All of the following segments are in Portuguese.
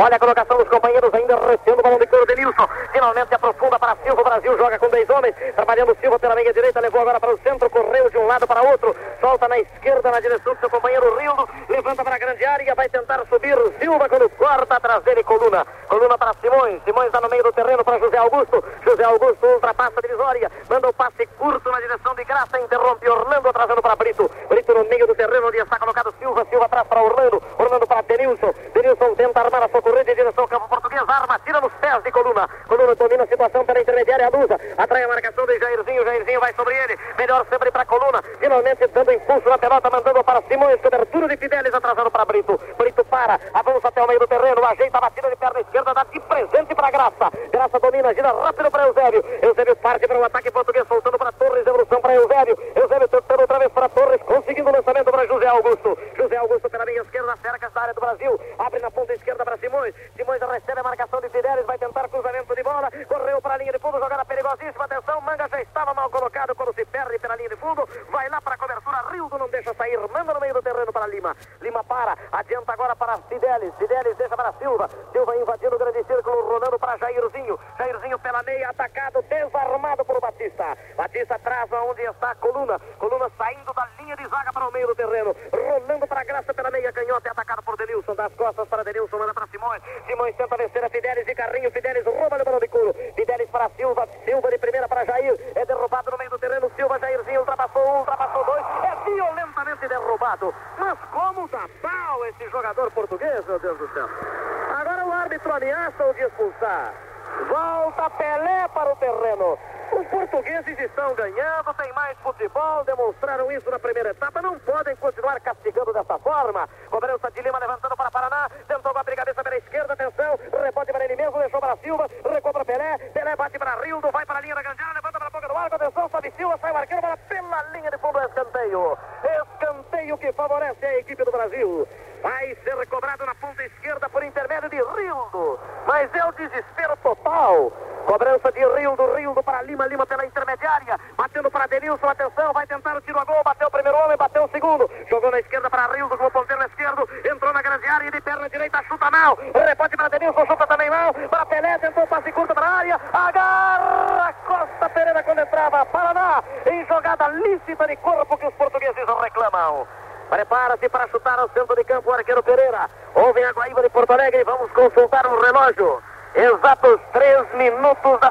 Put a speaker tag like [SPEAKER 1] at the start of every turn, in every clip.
[SPEAKER 1] Olha a colocação dos companheiros ainda recebendo o balão de couro de Nilson. Finalmente aprofunda para Silva. O Brasil joga com dois homens. Trabalhando Silva pela meia direita. Levou agora para o centro. Correu de um lado para outro. Solta na esquerda na direção do seu companheiro Rildo. Levanta para a grande área. Vai tentar subir Silva quando corta atrás dele Coluna. Coluna para Simões. Simões está no meio do terreno para José Augusto. José Augusto ultrapassa a divisória. Manda o passe curto na direção de Graça. Interrompe Orlando atrasando para Brito. Brito no meio do terreno onde está colocado Silva. Silva atrás para Orlando. Orlando para Denilson. Denilson tenta armar a sua corrida em direção ao campo português. Arma, tira nos pés de Coluna. Coluna domina a situação pela intermediária. Lusa. Atrai a marcação de Jairzinho. Jairzinho vai sobre ele. Melhor sempre para Coluna. Finalmente dando impulso na pelota. Mandando para Simões. Cobertura de Fidelis atrasando para Brito. Brito para. Avança até o meio do terreno. Ajeita a batida de perna esquerda. Dá de presente para Graça. Graça domina. Gira rápido para Eusébio. Eusébio parte para o ataque português. Soltando para Torres. Evolução para Eusébio. Eusébio tentando outra vez para Torres. Conseguindo o lançamento para José Augusto. José Augusto pela meia esquerda. Cerca essa área do Brasil. Abre na ponta esquerda para Simões. Simões recebe a marcação de Fidelis. Vai tentar cruzamento de bola. Correu para a linha de fundo. Jogada perigosíssima. Atenção. Manga já estava mal colocado quando se perde pela linha de fundo. Vai lá para a cobertura. Rildo não deixa sair. Manda no meio do terreno para Lima. Lima para. Adianta agora para Fidelis. Fidelis deixa para Silva. Silva invadindo o grande círculo. Rolando para Jairzinho. Jairzinho pela meia. Atacado. Desarmado por Batista. Batista atrás onde está a Coluna. Coluna saindo da linha de zaga para o meio do terreno. Rolando para a Graça pela meia canhota. É atacado por Denilson. Das costas para Denilson. Manda para Simões. Simões tenta vencer a Fidelis de carrinho. Fidelis rouba o balão de couro. Fidelis para Silva. Silva de primeira para Jair. É derrubado no meio do terreno. Silva, Jairzinho ultrapassou um, ultrapassou dois. É violentamente derrubado. Mas como dá pau esse jogador português, meu Deus do céu. Agora o árbitro ameaça o de expulsar. Volta Pelé para o terreno. Os portugueses estão ganhando, tem mais futebol, demonstraram isso na primeira etapa, não podem continuar castigando dessa forma. Cobrança de Lima levantando para Paraná, tentou bater cabeça pela esquerda, atenção, rebote para ele mesmo, deixou para Silva, recuou para Pelé, Pelé bate para Rildo, vai para a linha da grande área, levanta para a boca do arco, atenção, sobe Silva, sai o arqueiro para pela linha de fundo, escanteio. Escanteio que favorece a equipe do Brasil. Vai ser cobrado na ponta esquerda por intermédio de Rildo. Mas é o desespero total. Cobrança de Rildo, Rildo para Lima, Lima pela intermediária. Batendo para Denilson, atenção, vai tentar o tiro a gol. Bateu o primeiro homem, bateu o segundo. Jogou na esquerda para Rildo com o ponteiro esquerdo. Entrou na grande área e de perna direita chuta mal. Rebote para Denilson, chuta também mal. Para Pelé, tentou passe curto para a área. Agarra Costa Pereira quando entrava. Paraná em jogada lícita de corpo que os portugueses reclamam. Prepara-se para chutar ao centro de campo o arqueiro Pereira. Ouvem a Guaíba de Porto Alegre. Vamos consultar o relógio. Exatos três minutos da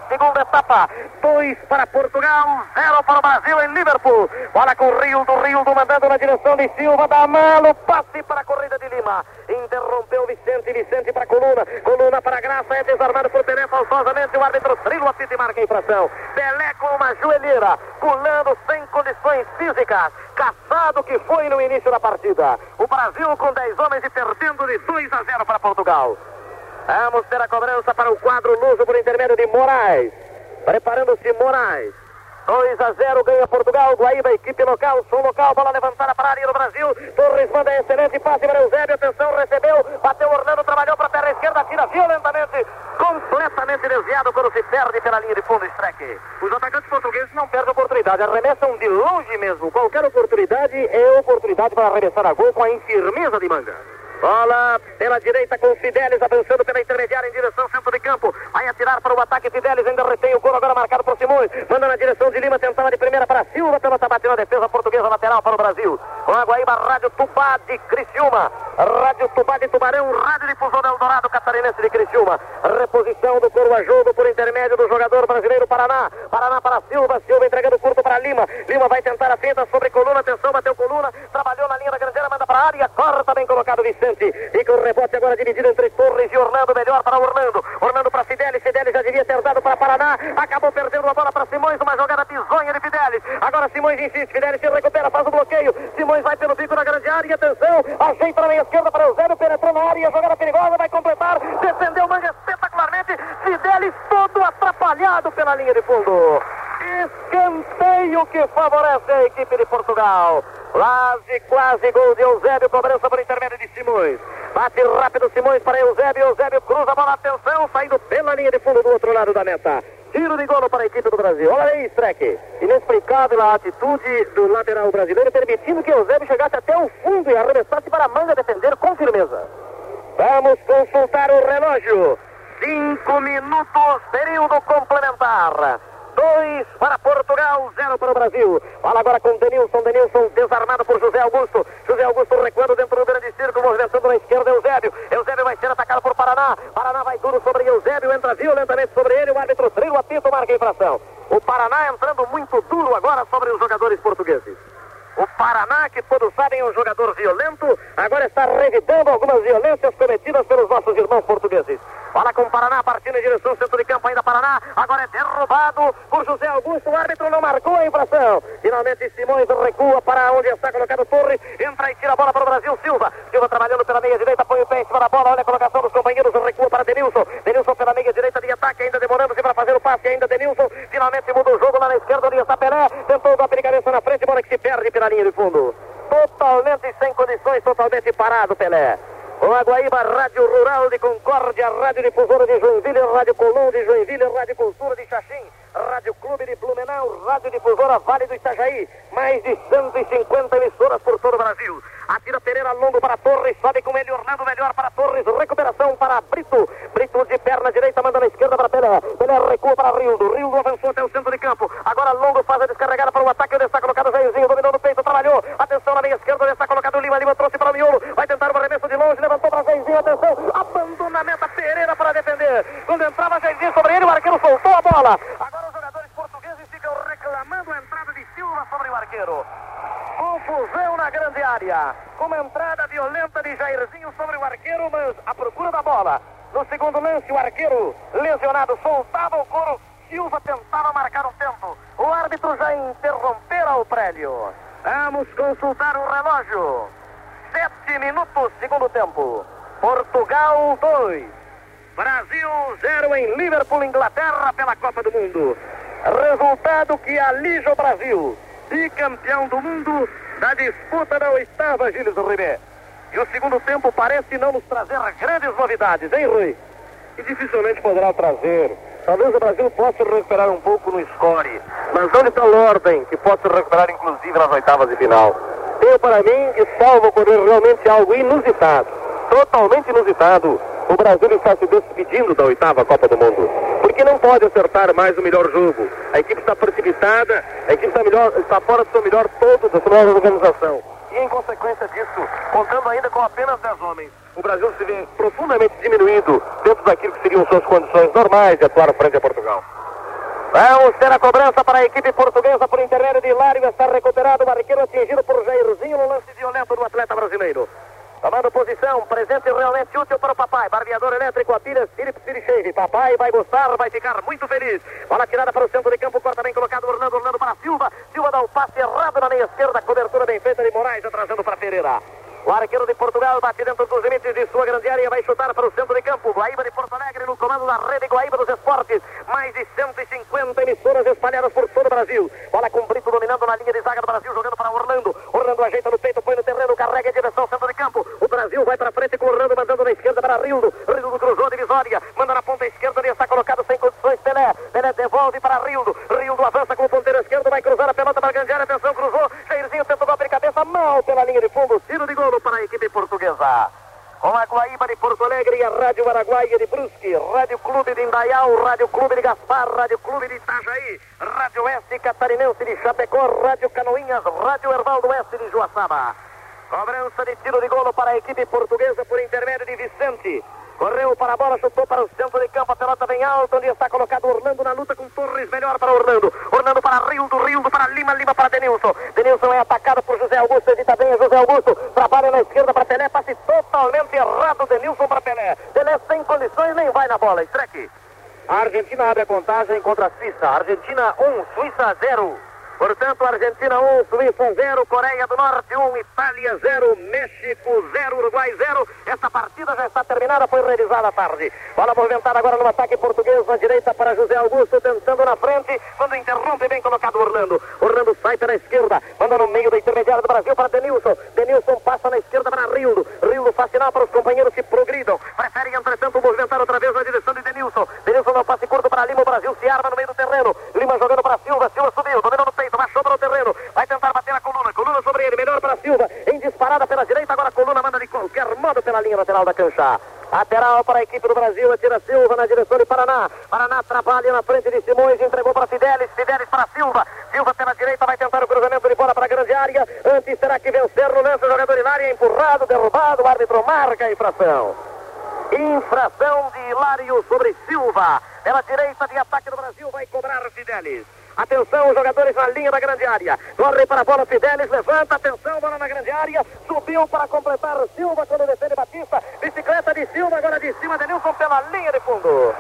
[SPEAKER 1] etapa. Dois para Portugal, zero para o Brasil em Liverpool. Bola com o Rildo, Rildo mandando na direção de Silva, dá malo, passe para a corrida de Lima. Interrompeu Vicente, Vicente para Coluna, Coluna para Graça, é desarmado por Pelé falsosamente. O árbitro trilha a e marca a infração. Pelé com uma joelheira, pulando sem condições físicas. Caçado que foi no início da partida. O Brasil com 10 homens e perdendo de 2 a 0 para Portugal. Vamos ter a cobrança para o quadro luso por intermédio de Moraes. Preparando-se Moraes. 2 a 0 ganha Portugal. Guaíba, equipe local, som local, bola levantada para a área do Brasil. Torres manda excelente passe para Eusébio. Atenção, recebeu, bateu Orlando, trabalhou para a perna esquerda, tira violentamente, completamente desviado quando se perde pela linha de fundo, Streck. Os atacantes portugueses não perdem oportunidade, arremessam de longe mesmo. Qualquer oportunidade é oportunidade para arremessar a gol com a infirmeza de manga. Bola pela direita com Fidelis avançando pela intermediária em direção ao centro de campo. Vai atirar para o ataque. Fidelis ainda retém o gol agora marcado por Simões. Manda na direção de Lima, tentava de primeira para Silva. Pelota bateu na defesa portuguesa lateral para o Brasil. Com a Guaíba, Rádio Tubá de Criciúma. Rádio Tubá de Tubarão, Rádio Difusão do Eldorado Catarinense de Criciúma. Reposição do coro a jogo por intermédio do jogador brasileiro Paraná. Paraná para Silva. Silva entregando curto para Lima. Lima vai tentar a fenda sobre Coluna. Atenção, bateu Coluna. Trabalhou na linha da grandeira, manda para a área. Corta bem colocado Vicente. E com o rebote agora dividido entre Torres e Orlando. Melhor para Orlando. Orlando para Fidelis. Fidelis já devia ter dado para Paraná. Acabou perdendo a bola para Simões. Uma jogada bizonha de Fidelis. Agora Simões insiste. Fidelis se recupera, faz o bloqueio. Simões vai pelo bico da grande área. Atenção. Ajeita na meia esquerda para Eusébio. Penetrou na área. Jogada perigosa. Vai completar. Defendeu Manga espetacularmente. Fidelis todo atrapalhado pela linha de fundo. Escanteio que favorece a equipe de Portugal. Quase, quase gol de Eusébio. Cobrança por Simões. Bate rápido Simões para Eusébio. Eusébio cruza a bola. Atenção, saindo pela linha de fundo do outro lado da meta. Tiro de golo para a equipe do Brasil. Olha aí, Streck. Inexplicável a atitude do lateral brasileiro, permitindo que Eusébio chegasse até o fundo e arremessasse para a manga defender com firmeza. Vamos consultar o relógio. Cinco minutos, período complementar. Dois para Portugal, zero para o Brasil. Fala agora com Denilson. Denilson desarmado por José Augusto. José Augusto recuando dentro do grande círculo, movimentando na esquerda Eusébio. Eusébio vai ser atacado por Paraná. Paraná vai duro sobre Eusébio, entra violentamente sobre ele. O árbitro trilho apito, marca a infração. O Paraná entrando muito duro agora sobre os jogadores portugueses. O Paraná, que todos sabem é um jogador violento, agora está revidando algumas violências cometidas pelos nossos irmãos portugueses. Fala com o Paraná, partindo em direção ao centro de campo ainda Paraná. Agora é derrubado por José Augusto. O árbitro não marcou a infração. Finalmente Simões recua para onde está colocado Torres. Entra e tira a bola para o Brasil. Silva. Silva trabalhando pela meia direita, o cima da bola. Olha a colocação dos companheiros. Recua para Denilson. Denilson pela meia direita de ataque, ainda demorando-se para fazer o passe. Ainda Denilson. Finalmente muda o jogo lá na esquerda, onde está Pelé. Tentou dar de cabeça na frente, bola que se perde pela linha de fundo. Totalmente sem condições, totalmente parado Pelé. O Aguaíba, Rádio Rural de Concórdia, Rádio Difusora de Joinville, Rádio Colom de Joinville, Rádio Cultura de Xaxim, Rádio Clube de Blumenau, Rádio Difusora Vale do Itajaí. Mais de 150 emissoras por todo o Brasil. Atira Pereira longo para Torres, sobe com ele Orlando melhor para Torres, recuperação para Brito. Brito de perna direita, manda na esquerda para Pelé. Pelé recua para Rildo. Rildo avançou até o centro de campo. Agora Longo faz a descarregada para o ataque, onde está colocado Jairzinho, dominou no peito, trabalhou. Atenção na meia esquerda, onde está colocado Lima. Lima trouxe para o miolo, vai tentar o arremesso de longe, levantou para Jairzinho, atenção. Abandona a meta Pereira para defender. Quando entrava Jairzinho sobre ele, o arqueiro soltou a bola. Agora os jogadores portugueses ficam reclamando a entrada de Silva sobre o arqueiro. Confusão na grande área. Com uma entrada violenta de Jairzinho sobre o arqueiro, mas à procura da bola. No segundo lance, o arqueiro lesionado soltava o couro. Silva tentava marcar o tempo. O árbitro já interrompera o prédio. Vamos consultar o relógio. Sete minutos, segundo tempo. Portugal 2. Brasil 0 em Liverpool, Inglaterra, pela Copa do Mundo. Resultado que alija o Brasil, bicampeão do mundo, da disputa da oitava, Gilles Ribeiro. E o segundo tempo parece não nos trazer grandes novidades, hein, Rui?
[SPEAKER 2] E dificilmente poderá trazer. Talvez o Brasil possa recuperar um pouco no score. Mas onde está o Ordem, que possa recuperar inclusive nas oitavas de final? Tenho para mim que salvo ocorrer realmente algo inusitado, totalmente inusitado. O Brasil está se despedindo da oitava Copa do Mundo. Porque não pode acertar mais o melhor jogo. A equipe está precipitada, a equipe está, melhor, está fora do seu melhor todo da sua organização. E em consequência disso, contando ainda com apenas 10 homens, o Brasil se vê profundamente diminuído dentro daquilo que seriam suas condições normais de atuar frente a Portugal.
[SPEAKER 1] Vamos ter a cobrança para a equipe portuguesa por intermédio de Hilário. Está recuperado o arqueiro atingido por Jairzinho no lance violento do atleta brasileiro. Tomando posição, presente realmente útil para o papai. Barbeador elétrico, a pilha Philips Shave. Papai vai gostar, vai ficar muito feliz. Bola tirada para o centro de campo, corta bem colocado Orlando, Orlando para Silva. Silva dá o passe errado na meia esquerda, cobertura bem feita de Moraes, atrasando para Pereira. O arqueiro de Portugal bate dentro dos limites de sua grande área, vai chutar para o centro de campo. Guaíba de Porto Alegre no comando da rede Guaíba dos Esportes. Mais de 150 emissoras espalhadas por todo o Brasil. Bola com Brito dominando na linha de zaga do Brasil, jogando para Orlando. Orlando ajeita no peito, põe no terreno, carrega em direção ao centro de campo. O Brasil vai para frente com Orlando, mandando na esquerda para Rildo. Rildo cruzou a divisória, manda na ponta esquerda, ele está colocado sem condições. Pelé, Pelé devolve para Rildo. Rildo avança com o ponteiro esquerdo, vai cruzar a pelota para a grande área. Atenção, cruzou. Jairzinho tenta o golpe de cabeça, mal pela linha de fundo. Tiro de golo para a equipe portuguesa. Com a Guaíba de Porto Alegre e a Rádio Araguaia de Brusque, Rádio Clube de Indaial, Rádio Clube de Gaspar, Rádio Clube de Itajaí, Rádio Oeste Catarinense de Chapecó, Rádio Canoinhas, Rádio Erval do Oeste de Joaçaba. Cobrança de tiro de golo para a equipe portuguesa por intermédio de Vicente. Correu para a bola, chutou para o centro de campo, a pelota bem alta, onde está colocado Orlando na luta com Torres, melhor para Orlando. Orlando para Rildo, Rildo para Lima, Lima para Denilson. Denilson é atacado por José Augusto, edita bem José Augusto. Trabalha na esquerda para Pelé, passe totalmente errado, Denilson para Pelé. Pelé sem condições, nem vai na bola. Estreque.
[SPEAKER 2] A Argentina abre a contagem contra a Suíça. Argentina 1, Suíça 0.
[SPEAKER 1] Portanto, Argentina 1, Suíça 0, Coreia do Norte 1, Itália 0, México 0, Uruguai 0. Essa partida já está terminada, foi realizada à tarde. Bola movimentada agora no ataque português na direita para José Augusto, tentando na frente, quando interrompe, bem colocado Orlando. Orlando sai pela esquerda, manda no meio da intermediária do Brasil para Denilson. Denilson passa na esquerda para Rildo. Rildo faz sinal para os companheiros que progridam. Preferem, entretanto, movimentar outra vez na direção de Denilson. Denilson dá um passe curto para Lima, o Brasil se arma no meio do terreno. Lima jogando para Silva, Silva subiu, dominou no peito, baixou para o terreno. Vai tentar bater a coluna, coluna sobre ele, melhor para Silva. Em disparada pela direita, agora a coluna manda de qualquer modo da cancha. Lateral para a equipe do Brasil, atira Silva na direção de Paraná. Paraná trabalha na frente de Simões, entregou para Fidelis, Fidelis para Silva. Silva pela direita vai tentar o cruzamento de bola para a grande área. Antes terá que vencer no lance o jogador Hilário, empurrado, derrubado, o árbitro marca a infração. Infração de Hilário sobre Silva. Pela direita de ataque do Brasil vai cobrar Fidelis. Atenção, os jogadores na linha da grande área. Corre para a bola, Fidelis levanta. Atenção, bola na grande área. Subiu para completar Silva quando defende Batista. Bicicleta de Silva, agora de cima de Nilson pela linha de fundo.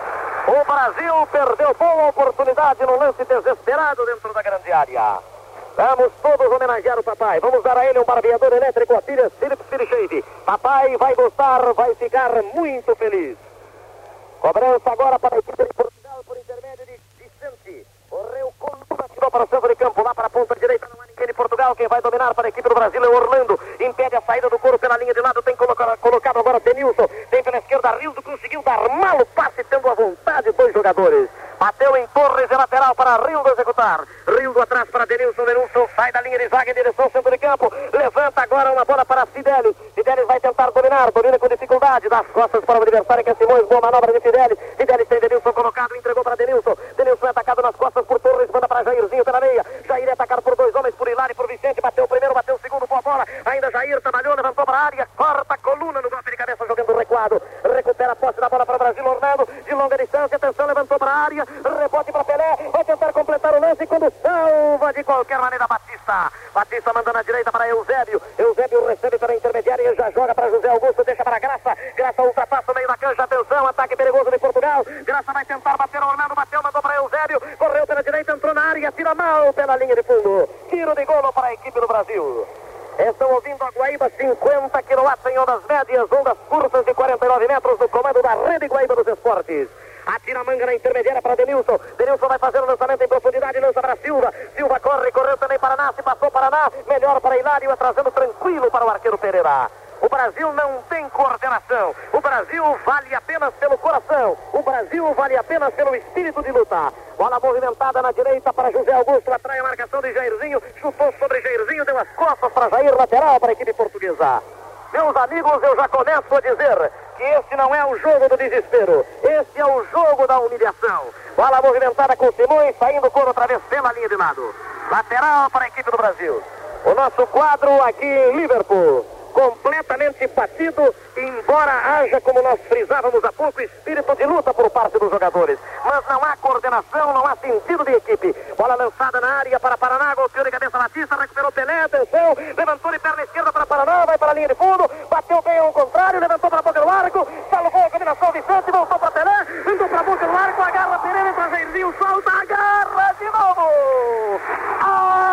[SPEAKER 1] O Brasil perdeu boa oportunidade no lance desesperado dentro da grande área. Vamos todos homenagear o papai. Vamos dar a ele um barbeador elétrico, a Philips Philips Shave. Papai vai gostar, vai ficar muito feliz. Cobrança agora para a equipe de Portugal por intermédio de Vicente. Correu Coluna, tirou para o centro de campo, lá para a ponta direita, não há ninguém de Portugal. Quem vai dominar para a equipe do Brasil é Orlando. Impede a saída do couro pela linha de lado, tem colocado, colocado agora Denilson. Tem pela esquerda Rildo, conseguiu dar mal o passe, tendo a vontade dois jogadores. Bateu em Torres, de lateral para Rildo executar. Rildo atrás para Denilson. Denilson sai da linha de zaga em direção ao centro de campo. Levanta agora uma bola para Fidelis. Fidelis vai tentar dominar. Domina com dificuldade. Das costas para o adversário que é Simões. Boa manobra de Fidelis. Fidelis tem Denilson colocado. Entregou para Denilson. Denilson é atacado nas costas por Manda para Jairzinho pela meia. Jair é atacado por dois homens. Por Hilário e por Vicente. Bateu o primeiro, bateu o segundo. Boa bola. Ainda Jair trabalhou, levantou para a área. Corta a coluna no golpe de cabeça jogando recuado. Recupera a posse da bola para o Brasil. Orlando de longa distância. Atenção, levantou para a área. Rebote para Pelé. Vai tentar completar o lance quando salva de qualquer maneira Batista. Batista mandando na direita para Eusébio. Eusébio recebe pela intermediária e já joga para José Augusto. Deixa para Graça. Graça ultrapassa o meio da cancha. Atenção, ataque perigoso de Portugal. Graça vai tentar bater o Orlando. Bateu, mandou para Eusébio. Correu pela direita, entrou na área. Tira mal pela linha de fundo. Tiro de golo para a equipe do Brasil. Estão ouvindo a Guaíba 50 kW em ondas médias, ondas curtas de 49 metros no comando da Rede Guaíba dos Esportes. Atira a manga na intermediária para Denilson. Denilson vai fazer o lançamento em profundidade, lança para Silva. Silva corre, correu também para Ná, se passou para Ná. Melhor para Hilário, atrasando tranquilo para o arqueiro Pereira. O Brasil não tem coordenação. O Brasil vale apenas pelo coração. O Brasil vale apenas pelo espírito de luta. Bola movimentada na direita para José Augusto. Atrai a marcação de Jairzinho. Chutou sobre Jairzinho. Deu as costas para Jair. Lateral para a equipe portuguesa. Meus amigos, eu já começo a dizer que este não é o jogo do desespero. Este é o jogo da humilhação. Bola movimentada com Simões. Saindo cor outra vez pela linha de lado. Lateral para a equipe do Brasil. O nosso quadro aqui em Liverpool completamente batido, embora haja, como nós frisávamos há pouco, espírito de luta por parte dos jogadores. Mas não há coordenação, não há sentido de equipe. Bola lançada na área para Paraná, golpeou de cabeça Batista, recuperou Pelé, atenção, levantou de perna esquerda para Paraná, vai para a linha de fundo, bateu bem ao contrário, levantou para a boca do arco, salvou a combinação Vicente, voltou para Pelé, indo para a boca do arco, agarra Pereira, entra Jairzinho, solta, agarra de novo!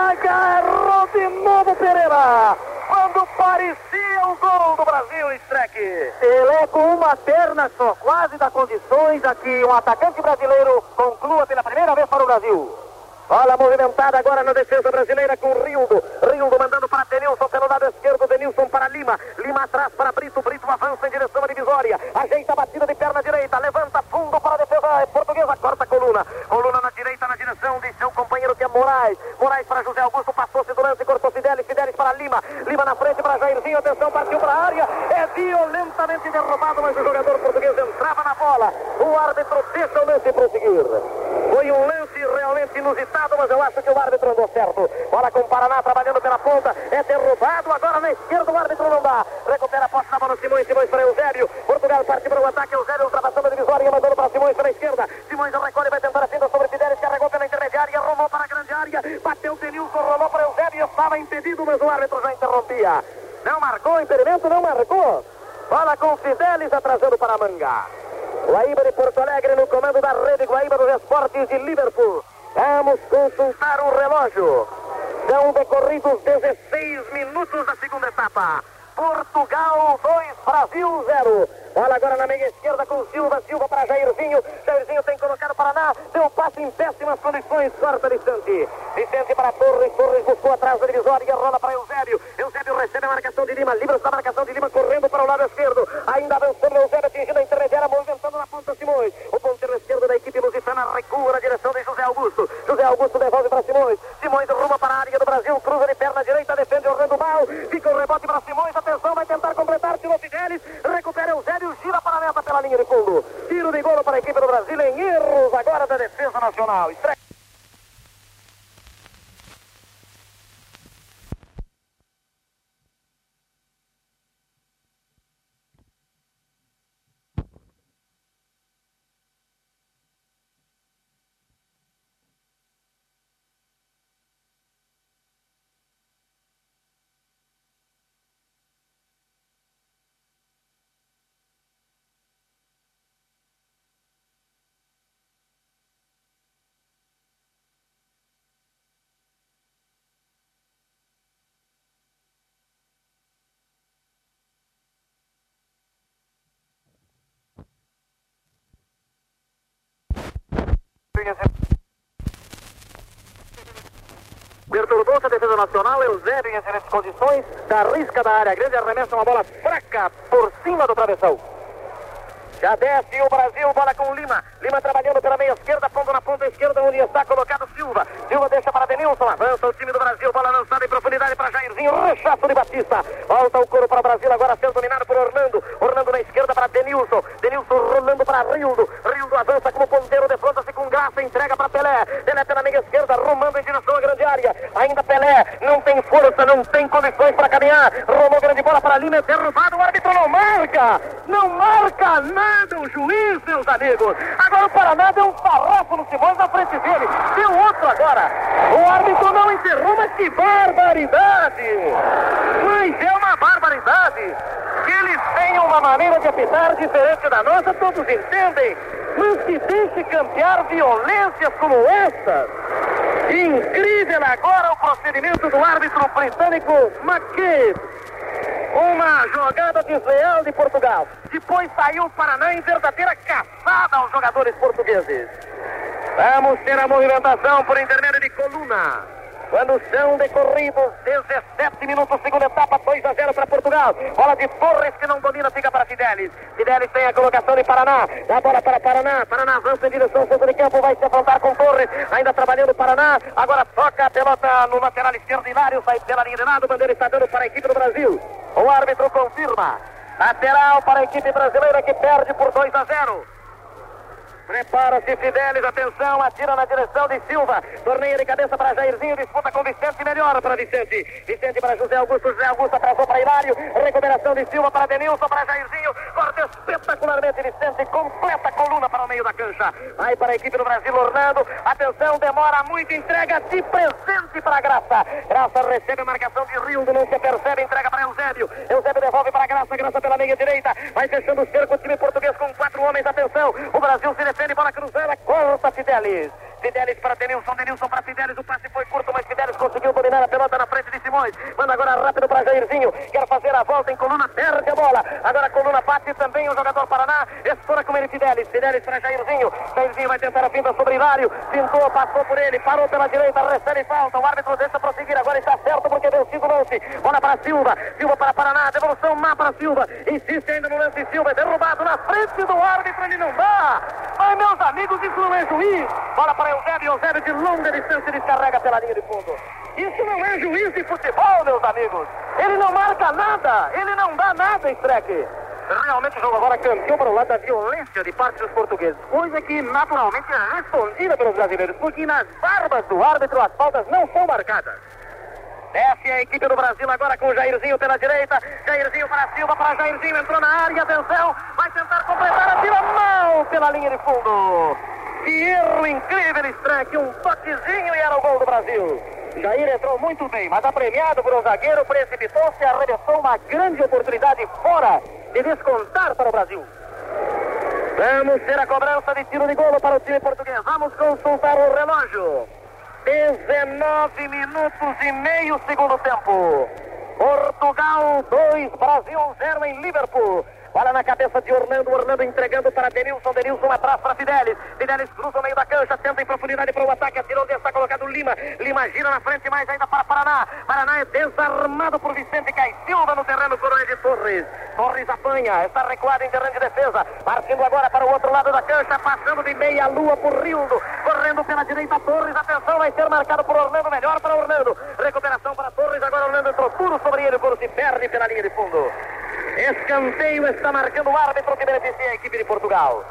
[SPEAKER 1] Agarrou de novo Pereira! Quando parecia o gol do Brasil, Streck.
[SPEAKER 2] Pelé com uma perna só, quase dá condições a que um atacante brasileiro conclua pela primeira vez para o Brasil.
[SPEAKER 1] Bola movimentada agora na defesa brasileira com Rildo. Rildo mandando para Denilson pelo lado esquerdo. Denilson para Lima. Lima atrás para Brito. Brito avança em direção à divisória. Ajeita a batida de perna direita. Levanta fundo para a defesa portuguesa. Corta a coluna. Coluna na direita na direção de seu companheiro que é Moraes. Moraes para José Augusto. Passou-se durante e cortou Fidelis. Fidelis para Lima. Lima na frente para Jairzinho. Atenção, partiu para a área. É violentamente derrubado, mas o jogador português entrava na bola. O árbitro deixa o lance prosseguir. Foi um lance realmente inusitado, mas eu acho que o árbitro andou certo. Bola com o Paraná trabalhando pela ponta. É derrubado agora na esquerda. O árbitro não dá. Recupera a posse da bola Simões. Simões para Eusébio. Portugal parte para o ataque. Eusébio ultrapassando a divisória. Mandando para Simões pela esquerda. Simões recolhe. Vai tentar a finta sobre Fidelis. Carregou pela intermediária. Rolou para a grande área. Bateu Denilson. Rolou para Eusébio. Estava impedido, mas o árbitro já interrompia. Não marcou. Impedimento não marcou. Bola com Fidelis atrasando para a manga. Guaíba de Porto Alegre no comando da rede Guaíba dos Esportes de Liverpool. Vamos consultar o relógio. São decorridos 16 minutos da segunda etapa. Portugal 2, Brasil 0. Bola agora na meia esquerda com Silva. Silva para Jairzinho. Jairzinho tem colocado o Paraná. Deu passe em péssimas condições. Corta Vicente. Vicente para Torres. Torres buscou atrás da divisória. Rola para Eusébio. Eusébio recebe a marcação de Lima. Livra da marcação de Lima. Correndo para o lado esquerdo. Ainda avançando Eusébio. Atingindo a intermediária. Movimentando na ponta Simões. O ponteiro esquerdo da equipe lusitana recua na direção de José Augusto. José Augusto devolve para Simões. Simões ruma para a área do Brasil. Cruza de perna direita. Defende Orlando Mal. Fica o rebote para Simões. Atenção. Vai tentar completar. Tirou Fidelis. Recupera Eusébio gira para a meta pela linha de fundo. Tiro de golo para a equipe do Brasil em erros agora da defesa nacional. Perturbou-se a defesa nacional, Eusébio em excelentes condições, da risca da área grande, arremessa uma bola fraca por cima do travessão. Já desce o Brasil, bola com Lima. Lima trabalhando pela meia esquerda, pondo na ponta esquerda, onde está colocado Silva. Silva deixa para Denilson, avança o time do Brasil, bola lançada em profundidade para Jairzinho, rechaço de Batista. Volta o couro para o Brasil, agora sendo dominado por Orlando. Orlando na esquerda para Denilson. Denilson rolando para Rildo. Rildo avança como ponteiro, defronta-se com graça, entrega para Pelé. Pelé pela meia esquerda, rumando em direção à grande área. Ainda Pelé, não tem força, não tem condições para caminhar. Rolou grande bola para Lima, é derrubado, o árbitro não marca. Não marca nada o juiz, meus amigos. Agora o Paraná deu um sarrafo no Simões na frente dele. Deu outro agora. O árbitro não encerrou, mas que barbaridade! Mas é uma barbaridade. Que eles tenham uma maneira de apitar diferente da nossa, todos entendem. Não se deixe campear violências como essas. Incrível agora o procedimento do árbitro britânico McKee. Uma jogada desleal de Portugal. Depois saiu o Paraná em verdadeira caçada aos jogadores portugueses. Vamos ter a movimentação por intermédio de Coluna. Quando são decorridos 17 minutos, segunda etapa, 2 a 0 para Portugal. Bola de Torres que não domina, fica para Fidelis. Fidelis tem a colocação de Paraná. Dá bola para Paraná. Paraná avança em direção ao centro de campo, vai se afrontar com Torres. Ainda trabalhando o Paraná. Agora toca a pelota no lateral esquerdo. Hilário sai pela linha de lado. Bandeira está dando para a equipe do Brasil. O árbitro confirma. Lateral para a equipe brasileira que perde por 2 a 0. Prepara-se Fidelis, atenção, atira na direção de Silva. Torneio de cabeça para Jairzinho, disputa com Vicente, melhor para Vicente. Vicente para José Augusto, José Augusto atrasou para Hilário. Recuperação de Silva para Denilson, para Jairzinho. Corta espetacularmente Vicente, completa a coluna para o meio da cancha. Vai para a equipe do Brasil, Orlando. Atenção, demora muito, entrega de presente para Graça. Graça recebe a marcação de Rildo, não se percebe, entrega para Eusébio. Eusébio devolve para Graça, Graça pela meia direita. Vai fechando o cerco, o time português com quatro homens, atenção. O Brasil se defende, bola cruzada, corta Fidelis. Fidelis para Denilson, Denilson para Fidelis, o passe foi curto, mas Fidelis conseguiu dominar a pelota na frente de Simões. Manda agora rápido para Jairzinho, quer fazer a volta em coluna, perde a bola. Agora a coluna bate também o jogador Paraná, estoura com ele Fidelis, Fidelis para Jairzinho. Jairzinho vai tentar a finta sobre Hilário, pintou, passou por ele, parou pela direita, recebe falta. O árbitro deixa prosseguir, agora está certo porque vencido o lance. Bola para Silva, Silva para Paraná, devolução má para Silva. Insiste ainda no lance Silva, é derrubado na frente do árbitro, ele não dá. Mas meus amigos, isso não é juiz. Bola para Eusébio, Eusébio de longa distância descarrega pela linha de fundo. Isso não é juiz de futebol, meus amigos. Ele não marca nada, ele não dá nada, Streck. Realmente o jogo agora caminhou para o lado da violência de parte dos portugueses, coisa que naturalmente é respondida pelos brasileiros, porque nas barbas do árbitro as faltas não são marcadas. Desce a equipe do Brasil agora com o Jairzinho pela direita. Jairzinho para Silva, para Jairzinho, entrou na área, atenção, vai tentar completar, atira mal pela linha de fundo. Que erro incrível, Streck, um toquezinho e era o gol do Brasil. Jair entrou muito bem, mas apremiado por um zagueiro, precipitou-se arremessou uma grande oportunidade fora de descontar para o Brasil. Vamos ter a cobrança de tiro de golo para o time português. Vamos consultar o relógio. 19 minutos e meio segundo tempo. Portugal 2, Brasil 0 em Liverpool. Bola na cabeça de Orlando, Orlando entregando para Denilson, Denilson atrás para Fidelis. Fidelis cruza o meio da cancha, tenta em profundidade para o ataque, atirou, está colocado Lima. Lima gira na frente, mais ainda para Paraná. Paraná é desarmado por Vicente Cai no terreno coroa de Torres. Torres apanha, está recuado em terreno de defesa. Partindo agora para o outro lado da cancha, passando de meia lua por Rildo. Correndo pela direita, Torres, atenção, vai ser marcado por Orlando, melhor para Orlando. Recuperação para Torres, agora Orlando entrou puro sobre ele, por se perde pela linha de fundo. Escanteio está marcando o árbitro que beneficia a equipe de Portugal.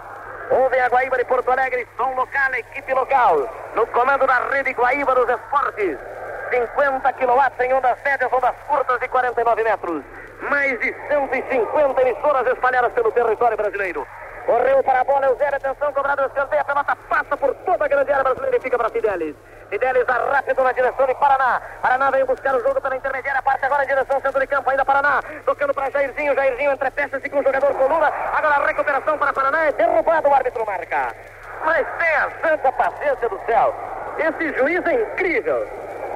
[SPEAKER 1] Houve a Guaíba de Porto Alegre, som local, equipe local. No comando da rede Guaíba dos Esportes. 50 quilowatts em ondas médias, ondas curtas de 49 metros. Mais de 150 emissoras espalhadas pelo território brasileiro. Correu para a bola, Eusébio, atenção, cobrado escanteio, a pelota passa por toda a grande área brasileira e fica para Fidelis. Fidelis a rápido na direção de Paraná. Paraná veio buscar o jogo pela intermediária, parte agora em direção ao centro de campo, ainda Paraná. Tocando para Jairzinho, Jairzinho entre peças e com o jogador Coluna. Agora a recuperação para Paraná, é derrubado o árbitro marca. Mas tenha santa paciência do céu. Esse juiz é incrível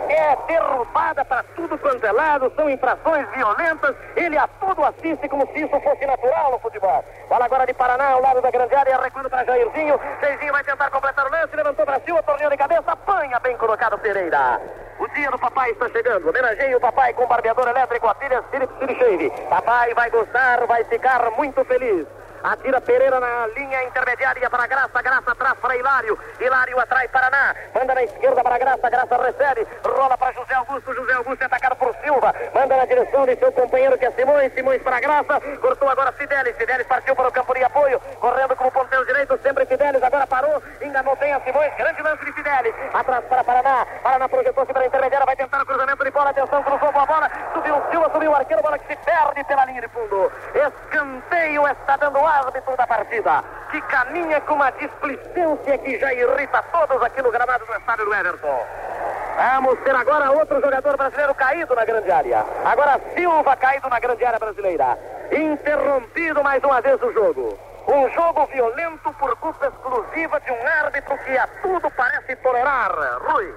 [SPEAKER 1] é derrubada para tudo quanto é lado, são infrações violentas, ele a tudo assiste como se isso fosse natural no futebol. Bola agora de Paraná, ao lado da grande área, recuando para Jairzinho, Jairzinho vai tentar completar o lance, levantou para cima, torneio de cabeça, apanha bem colocado Pereira. O dia do papai está chegando, homenageie o papai com barbeador elétrico, a filha Philip Shave. Papai vai gostar, vai ficar muito feliz. Atira Pereira na linha intermediária para Graça. Graça atrás para Hilário. Hilário atrás Paraná. Manda na esquerda para Graça. Graça recebe. Rola para José Augusto. José Augusto é atacado por Silva. Manda na direção de seu companheiro que é Simões. Simões para Graça. Cortou agora Fidelis. Fidelis partiu para o campo de apoio. Correndo como ponteiro direito. Sempre Fidelis. Agora parou. Enganou bem a Simões. Grande lance de Fidelis. Atrás para Paraná. Paraná projetou-se para a intermediária. Vai tentar o cruzamento de bola. Atenção. Cruzou a bola. Subiu Silva. Subiu o arqueiro. Bola que se perde pela linha de fundo. Escanteio está dando árbitro da partida, que caminha com uma displicência que já irrita todos aqui no gramado do estádio do Everton. Vamos ter agora outro jogador brasileiro caído na grande área. Agora Silva caído na grande área brasileira. Interrompido mais uma vez o jogo. Um jogo violento por culpa exclusiva de um árbitro que a tudo parece tolerar. Rui.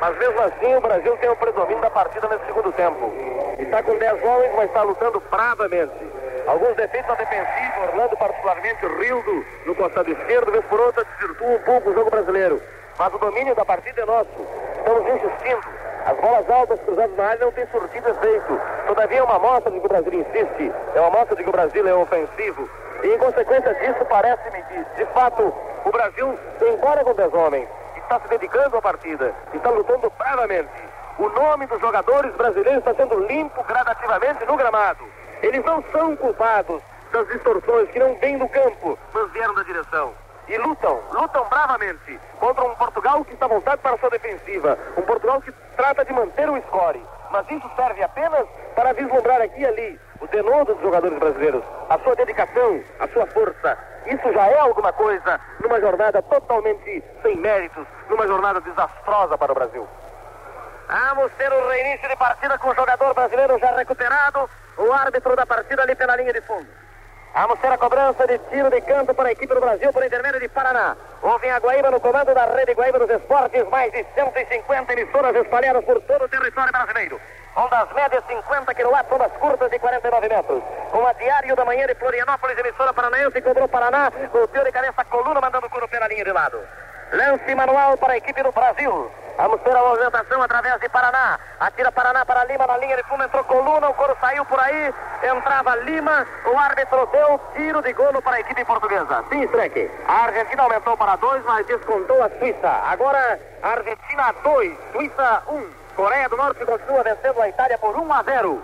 [SPEAKER 1] Mas mesmo assim o Brasil tem o predomínio da partida nesse segundo tempo. Está com 10 homens, mas está lutando bravamente. Alguns defeitos na defensiva, Orlando particularmente, Rildo no costado esquerdo, vez por outra desvirtua um pouco o jogo brasileiro. Mas o domínio da partida é nosso. Estamos insistindo. As bolas altas cruzadas na área não têm surtido efeito. Todavia é uma amostra de que o Brasil insiste. É uma amostra de que o Brasil é ofensivo. E em consequência disso, parece-me que, de fato, o Brasil, embora com 10 homens, está se dedicando à partida, está lutando bravamente. O nome dos jogadores brasileiros está sendo limpo gradativamente no gramado. Eles não são culpados das distorções que não vêm do campo, mas vieram da direção. E lutam, lutam bravamente contra um Portugal que está voltado para a sua defensiva. Um Portugal que trata de manter o score. Mas isso serve apenas para vislumbrar aqui e ali o denodo dos jogadores brasileiros, a sua dedicação, a sua força. Isso já é alguma coisa numa jornada totalmente sem méritos, numa jornada desastrosa para o Brasil. Vamos ter o reinício de partida com o jogador brasileiro já recuperado, o árbitro da partida ali pela linha de fundo. Vamos ter a cobrança de tiro de canto para a equipe do Brasil por intermédio de Paraná. Houve a Guaíba no comando da Rede Guaíba dos Esportes, mais de 150 emissoras espalhadas por todo o território brasileiro. Ondas médias 50 kW, ondas curtas de 49 metros. Com a Diário da Manhã de Florianópolis, emissora paranaense, cobrou Paraná, golpeou de cabeça a coluna, mandando o couro pela linha de lado. Lance manual para a equipe do Brasil. Vamos ter a movimentação através de Paraná. Atira Paraná para Lima na linha de fundo, entrou coluna, o coro saiu por aí, entrava Lima, o árbitro deu tiro de golo para a equipe portuguesa. Sim, Streck. A Argentina aumentou para dois, mas descontou a Suíça. Agora, Argentina 2, Suíça 1. Um. Coreia do Norte continua vencendo a Itália por 1 a 0.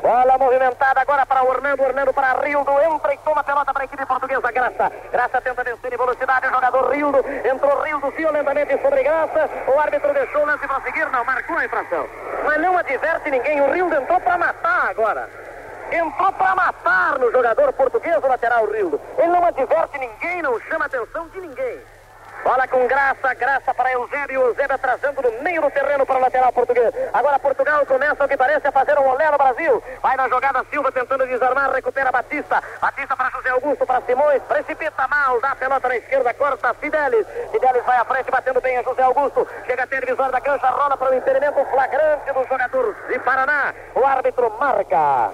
[SPEAKER 1] Bola movimentada agora para Orlando, Orlando para Rildo, entra e toma a pelota para a equipe portuguesa, Graça. Graça tenta vencer em velocidade, o jogador Rildo, entrou Rildo violentamente sobre Graça, o árbitro deixou o lance para seguir, não, marcou a infração. Mas não adverte ninguém, o Rildo entrou para matar agora. Entrou para matar no jogador português, o lateral Rildo. Ele não adverte ninguém, não chama atenção de ninguém. Bola com graça, graça para Eusébio. Eusébio trazendo no meio do terreno para o lateral português. Agora Portugal começa o que parece a fazer um olé no Brasil. Vai na jogada Silva tentando desarmar, recupera Batista. Batista para José Augusto, para Simões. Precipita mal, dá a pelota na esquerda, corta Fidelis. Fidelis vai à frente, batendo bem a José Augusto. Chega a ter visor da cancha, rola para o impedimento flagrante do jogador de Paraná. O árbitro marca.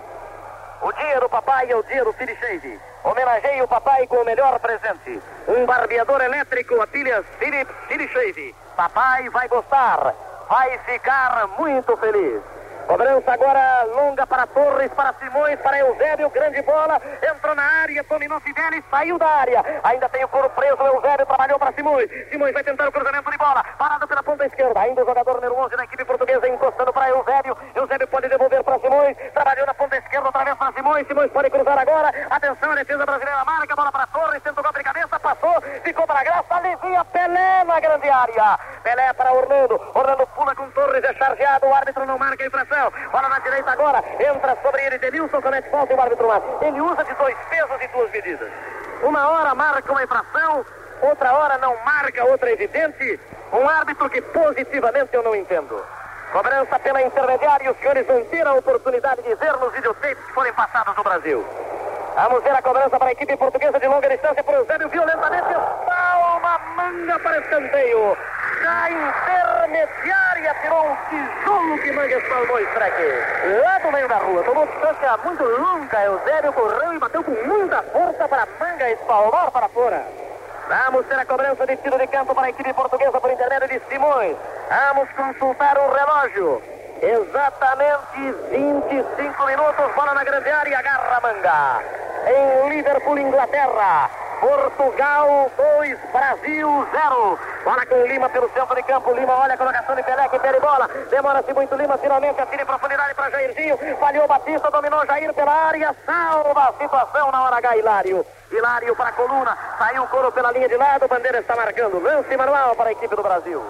[SPEAKER 1] O dia do papai é o dia do Shade. Homenageie o papai com o melhor presente. Um barbeador elétrico a pilhas Philips Shade. Papai vai gostar. Vai ficar muito feliz. Cobrança agora longa para Torres, para Simões, para Eusébio, grande bola, entrou na área, dominou Fidelis, saiu da área. Ainda tem o couro preso, Eusébio trabalhou para Simões. Simões vai tentar o cruzamento de bola, parado pela ponta esquerda. Ainda o jogador número 11 da equipe portuguesa encostando para Eusébio. Eusébio pode devolver para Simões, trabalhou na ponta esquerda, outra para Simões. Simões pode cruzar agora. Atenção, a defesa brasileira marca, bola para Torres, tenta o golpe de cabeça. passou, ficou para a graça, alivia Pelé na grande área. Pelé para Orlando, Orlando pula com Torres, é chargeado, o árbitro não marca a infração. Bola na direita agora, entra sobre ele, Denilson comete falta e o árbitro marca. Ele usa de dois pesos e duas medidas. Uma hora marca uma infração, outra hora não marca, outra evidente. Um árbitro que positivamente eu não entendo. Cobrança pela intermediária, os senhores vão ter a oportunidade de ver nos videotapes que forem passados no Brasil. Vamos ver a cobrança para a equipe portuguesa de longa distância para o Zébio violentamente. Palma manga para escanteio. Da intermediária tirou um tijolo que manga espalmou Streck. Lá do meio da rua. Tomou distância muito longa. Eusébio correu e bateu com muita força para manga espalmar para fora. Vamos ter a cobrança de tiro de campo para a equipe portuguesa por intermédio de Simões. Vamos consultar o relógio. Exatamente 25 minutos, bola na grande área, agarra manga. Em Liverpool, Inglaterra. Portugal 2, Brasil 0. Bola com Lima pelo centro de campo. Lima olha a colocação de Pelé que pede bola. Demora-se muito Lima, finalmente atira em profundidade para Jairzinho. Falhou Batista, dominou Jair pela área. Salva a situação na hora H, Hilário. Hilário para a coluna. Saiu o couro pela linha de lado. Bandeira está marcando. Lance manual para a equipe do Brasil.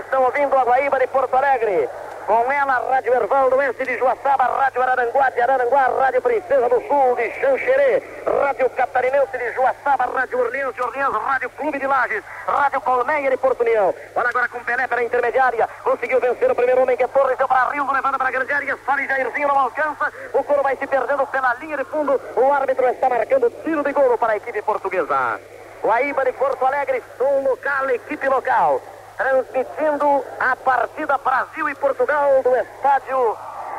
[SPEAKER 1] Estão ouvindo a Guaíba de Porto Alegre. Com ela, Rádio Erval do Oeste de Joaçaba, Rádio Araranguá de Araranguá, Rádio Princesa do Sul de Xanxerê, Rádio Catarinense de Joaçaba, Rádio Orleans de Orleans, Rádio Clube de Lages, Rádio Colmeia de Porto União. Olha agora com Pelé pela intermediária, conseguiu vencer o primeiro homem que é Torres, deu para Rio, levando para a grande área, Sole Jairzinho não alcança, o coro vai se perdendo pela linha de fundo, o árbitro está marcando tiro de gol para a equipe portuguesa. Guaíba de Porto Alegre, som local, equipe local transmitindo a partida Brasil e Portugal do estádio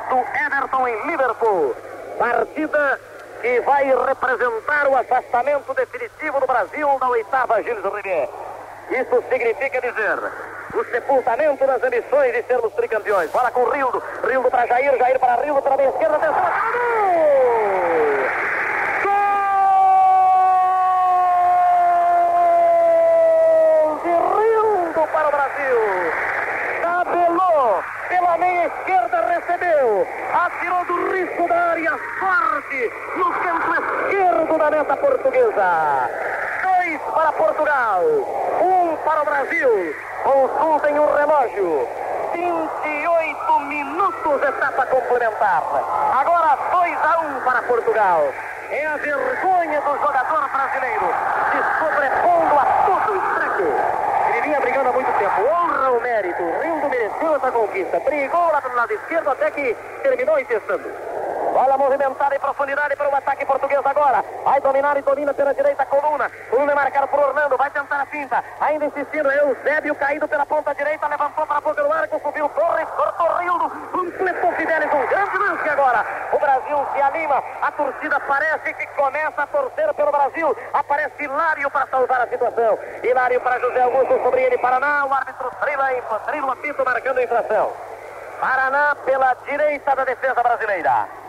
[SPEAKER 1] do Everton em Liverpool. Partida que vai representar o afastamento definitivo do Brasil da oitava Gilles Rivier. Isso significa dizer o sepultamento das ambições de sermos tricampeões. Bola com Rildo, Rildo para Jair, Jair para Rildo, para a esquerda, atenção, pela meia esquerda recebeu, atirou do risco da área forte no canto esquerdo da meta portuguesa. Dois para Portugal, um para o Brasil. Consultem o relógio. 28 minutos, etapa complementar. Agora 2 a 1 para Portugal. É a vergonha do jogador brasileiro, se sobrepondo a todo o estreque vinha brigando há muito tempo. Honra o mérito. Rildo mereceu essa conquista. Brigou lá pelo lado esquerdo até que terminou intestando. Bola movimentada em profundidade para o ataque português agora. Vai dominar e domina pela direita coluna. Coluna é marcado por Orlando. Vai tentar a finta. Ainda insistindo. Eusébio caído pela ponta direita. Levantou para a boca do arco. Subiu Torres. Cortou Rildo. Completou Fidelis. Um grande lance agora. O Brasil se anima. A torcida parece que começa a torcer pelo Brasil. Aparece Hilário para salvar a situação. Hilário para José Augusto. Sobre ele Paraná. O árbitro Trila, Trila Pinto marcando a infração. Paraná pela direita da defesa brasileira.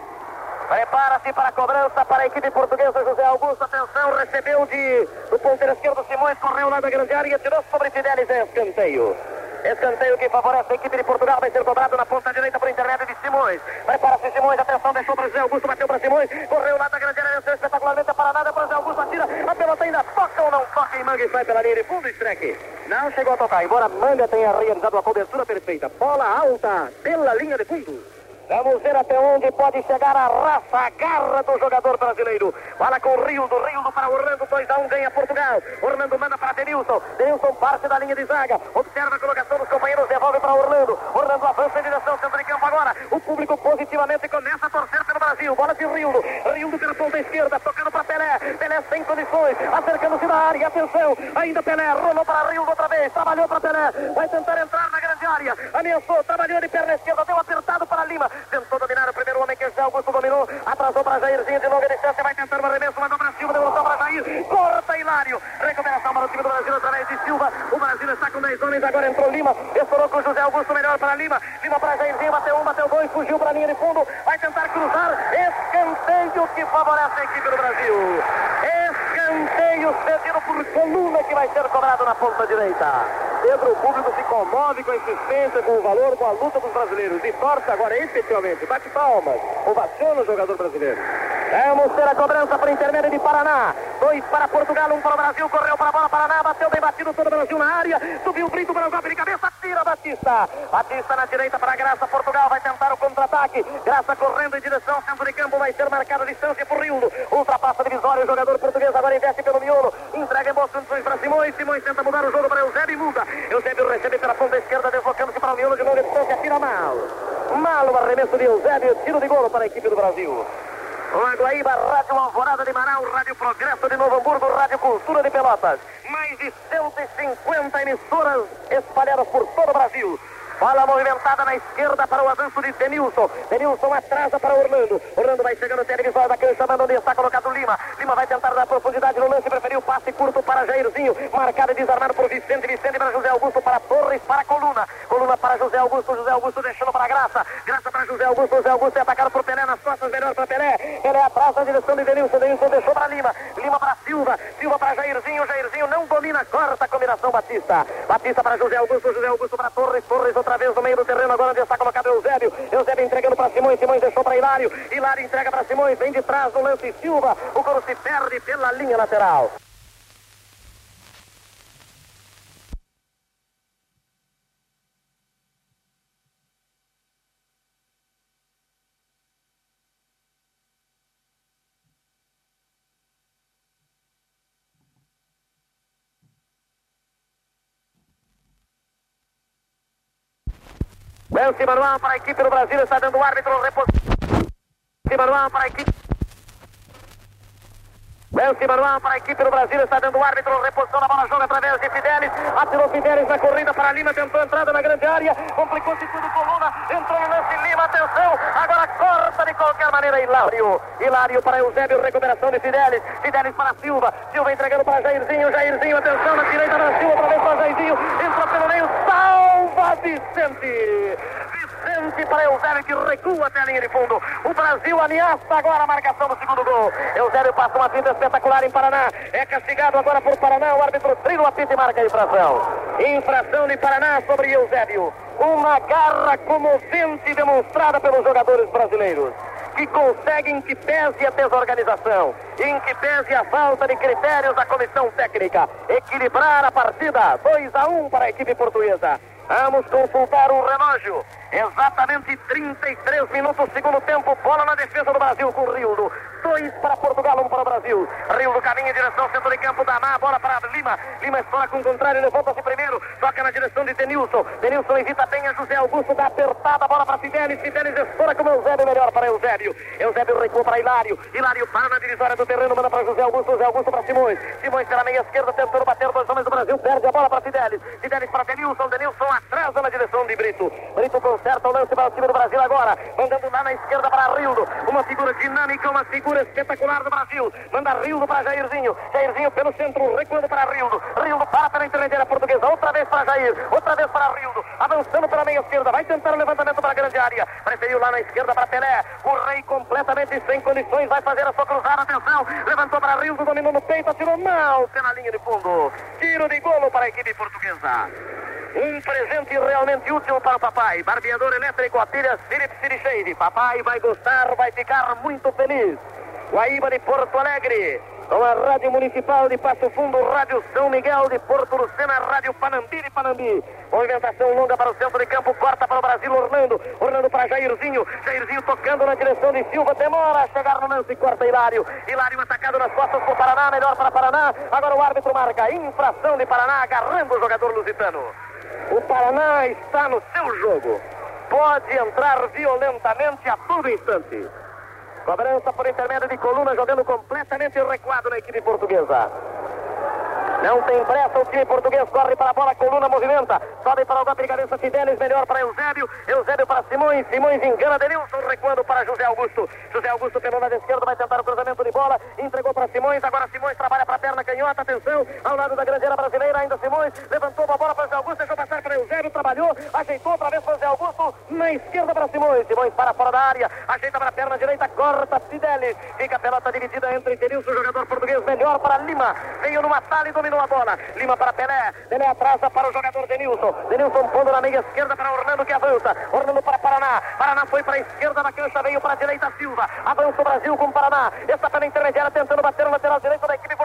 [SPEAKER 1] Prepara-se para a cobrança para a equipe portuguesa José Augusto. Atenção, recebeu de, do ponteiro esquerdo Simões, correu lá da grande área e tirou sobre Fidelis em escanteio. Escanteio que favorece a equipe de Portugal. Vai ser cobrado na ponta direita por intermédio de Simões. Prepara-se Simões. Atenção, deixou para José Augusto. Bateu para Simões. Correu lá da grande área. Venceu espetacularmente para nada. José Augusto atira. A pelota ainda toca ou não toca em Manga e sai pela linha de fundo. Estreque. Não chegou a tocar. Embora Manga tenha realizado a cobertura perfeita. Bola alta pela linha de fundo. Vamos ver até onde pode chegar a raça, a garra do jogador brasileiro. Bola com o Rildo, Rildo para Orlando, 2 a 1 um, ganha Portugal. Orlando manda para Denilson. Denilson parte da linha de zaga. Observa a colocação dos companheiros, devolve para Orlando. Orlando avança em direção ao centro de campo agora. O público positivamente começa a torcer pelo Brasil. Bola de Rildo. Rildo pela ponta esquerda, tocando para Pelé. Pelé sem condições, acercando-se da área. Atenção, ainda Pelé, rolou para Rildo outra vez. Trabalhou para Pelé. Vai tentar entrar na grande área. Ameaçou, trabalhou de perna esquerda, deu apertado para Lima tentou dominar o primeiro homem que é Augusto dominou, atrasou para Jairzinho de longa distância, vai tentar um arremesso, mandou para Silva, devolveu para Jair, corta Hilário, recuperação para o time do Brasil através de Silva, o Brasil está com 10 homens, agora entrou Lima, estourou com José Augusto, melhor para Lima, Lima para Jairzinho, bateu um, bateu dois, fugiu para a linha de fundo, vai tentar cruzar, escanteio que favorece a equipe do Brasil, escanteio cedido por Coluna que vai ser cobrado na ponta direita. Pedro, o público se comove com a insistência, com o valor, com a luta dos brasileiros. E torce agora efetivamente, bate palmas, ovaciona o jogador brasileiro. Vamos ter a cobrança por intermédio de Paraná. Dois para Portugal, um para o Brasil, correu para a bola, Paraná, bateu bem batido, todo o Brasil na área, subiu o Brito para o golpe de cabeça, tira Batista. Batista na direita para Graça, Portugal vai tentar o contra-ataque. Graça correndo em direção, centro de campo, vai ser marcada distância por Rildo. Ultrapassa a divisória, o jogador português agora investe pelo miolo, entrega em boas condições para Simões. Simões tenta mudar o jogo para Eusébio e muda. Eusébio recebe pela ponta esquerda, deslocando-se para o miolo de longa distância, tira mal. Mal o arremesso de Eusébio, tiro de golo para a equipe do Brasil. La Guaíba, Rádio Alvorada de Manaus, Rádio Progresso de Novo Hamburgo, Rádio Cultura de Pelotas. Mais de 150 emissoras espalhadas por todo o Brasil. Bola movimentada na esquerda para o avanço de Denilson. Denilson atrasa para Orlando. Orlando vai chegando até a divisória da cancha, manda onde está colocado Lima. Lima vai tentar dar profundidade no lance, preferiu passe curto para Jairzinho. Marcado e desarmado por Vicente. Vicente para José Augusto, para Torres, para Coluna. Coluna para José Augusto. José Augusto deixando para Graça. Graça José Augusto. José Augusto é atacado por Pelé nas costas, melhor para Pelé. Pelé atrás na direção de Denilson. Denilson deixou para Lima. Lima para Silva. Silva para Jairzinho. Jairzinho não domina, corta a combinação Batista. Batista para José Augusto. José Augusto para Torres. Torres outra vez no meio do terreno agora onde está colocado Eusébio. Eusébio entregando para Simões. Simões deixou para Hilário. Hilário entrega para Simões. Vem de trás no lance Silva. O coro se perde pela linha lateral. Lance manual para a equipe do Brasil, está dando o árbitro repouso. manual para a equipe. Lance manual para a equipe do Brasil, está dando o árbitro, reposição na bola, joga através de Fidelis, atirou Fidelis na corrida para Lima, tentou entrada na grande área, complicou-se tudo Coluna, entrou no lance Lima, atenção, agora corta de qualquer maneira Hilário, Hilário para Eusébio, recuperação de Fidelis, Fidelis para Silva, Silva entregando para Jairzinho, Jairzinho, atenção na direita para Silva, outra vez para Jairzinho, entrou pelo meio, salva Vicente! Vicente para Eusébio que recua até a linha de fundo. O Brasil ameaça agora a marcação do segundo gol. Eusébio passa uma finta espetacular em Paraná. É castigado agora por Paraná. O árbitro trilha a pinta e marca a infração. Infração de Paraná sobre Eusébio. Uma garra comovente demonstrada pelos jogadores brasileiros que conseguem que pese a desorganização, em que pese a falta de critérios da comissão técnica, equilibrar a partida 2 a 1 um para a equipe portuguesa. Vamos consultar o relógio. Exatamente 33 minutos, segundo tempo. Bola na defesa do Brasil com Rildo. Dois para Portugal, um para o Brasil. Rildo caminha em direção ao centro de campo da Má. Bola para Lima. Lima estoura com o contrário, levanta-se primeiro. Toca na direção de Denilson. Denilson evita bem a José Augusto. Dá apertada bola para Fidelis. Fidelis estoura com o Eusébio. Melhor para Eusébio. Eusébio recua para Hilário. Hilário para na divisória do terreno. Manda para José Augusto. José Augusto para Simões. Simões pela meia esquerda, tentando bater dois homens do Brasil. Perde a bola para Fidelis. Fidelis para Denilson. Denilson atrasa na direção de Brito. Brito conserta o lance para o time do Brasil agora. Mandando lá na esquerda para Rildo. Uma figura dinâmica, uma figura espetacular do Brasil. Manda Rildo para Jairzinho. Jairzinho pelo centro, recuando para Rildo. Rildo para pela intermediária portuguesa. Outra vez para Jair. Outra vez para Rildo. Avançando pela meia esquerda. Vai tentar o levantamento para a grande área. Preferiu lá na esquerda para Pelé. O Rei completamente sem condições. Vai fazer a sua cruzada. Atenção. Levantou para Rildo. Dominou no peito. Atirou mal pela linha de fundo. Tiro de golo para a equipe portuguesa. Um presente realmente útil para o papai. Barbeador elétrico a pilhas Philips Shade. Papai vai gostar, vai ficar muito feliz. Guaíba de Porto Alegre. Com a Rádio Municipal de Passo Fundo, Rádio São Miguel de Porto Lucena, Rádio Panambi de Panambi. Movimentação longa para o centro de campo, corta para o Brasil, Orlando. Orlando para Jairzinho. Jairzinho tocando na direção de Silva, demora a chegar no lance, corta Hilário. Hilário atacado nas costas por Paraná, melhor para Paraná. Agora o árbitro marca infração de Paraná, agarrando o jogador lusitano. O Paraná está no seu jogo. Pode entrar violentamente a todo instante. Cobrança por intermédio de Coluna, jogando completamente recuado na equipe portuguesa. Não tem pressa, o time português corre para a bola, Coluna movimenta. Sobe para o golpe de cabeça Fidelis, melhor para Eusébio. Eusébio para Simões, Simões engana Denilson, recuando para José Augusto. José Augusto pelo lado esquerdo, vai tentar o cruzamento de bola. Entregou para Simões, agora Simões trabalha para a perna canhota, atenção, ao lado da grandeira brasileira, ainda Simões. Levantou a bola para José Augusto, deixou passar para Eusébio, trabalhou, ajeitou outra vez José Augusto. Na esquerda para Simões, Simões para fora da área, ajeita para a perna direita, corta Fidelis. Fica a pelota dividida entre Denilson, jogador português, melhor para Lima. Veio no Matalha e a bola. Lima para Pelé. Pelé atrasa para o jogador Denilson. Denilson pondo na meia esquerda para Orlando que avança. Orlando para Paraná. Paraná foi para a esquerda na cancha, veio para a direita Silva. Avança o Brasil com Paraná. Está pela intermediária tentando bater o lateral direito da equipe é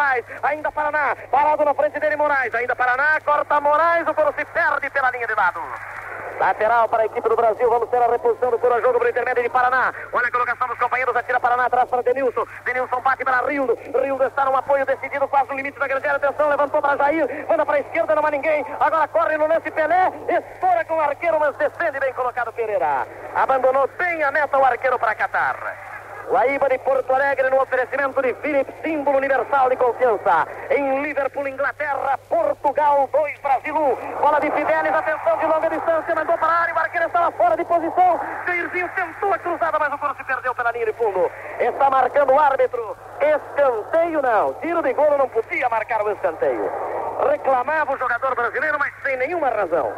[SPEAKER 1] Moraes. Ainda Paraná. Parado na frente dele Moraes. Ainda Paraná. Corta Moraes. O coro se perde pela linha de lado. Lateral para a equipe do Brasil. Vamos ter a reposição do Coro jogo para o intermédio de Paraná. Olha a colocação dos companheiros. Atira Paraná atrás para Denilson. Denilson bate para Rildo. Rildo está no apoio decidido quase no limite da grande área. Atenção, levantou para Jair. Manda para a esquerda, não há ninguém. Agora corre no lance Pelé. Estoura com o arqueiro, mas defende bem colocado Pereira. Abandonou bem a meta o arqueiro para Catar. Guaíba de Porto Alegre no oferecimento de Philips, símbolo universal de confiança. Em Liverpool, Inglaterra, Portugal 2, Brasil 1. Bola de Fidelis, atenção de longa distância, mandou para a área, o arqueiro estava fora de posição. Jairzinho tentou a cruzada, mas o coro se perdeu pela linha de fundo. Está marcando o árbitro. Escanteio não. Tiro de gol não podia marcar o escanteio. Reclamava o jogador brasileiro, mas sem nenhuma razão.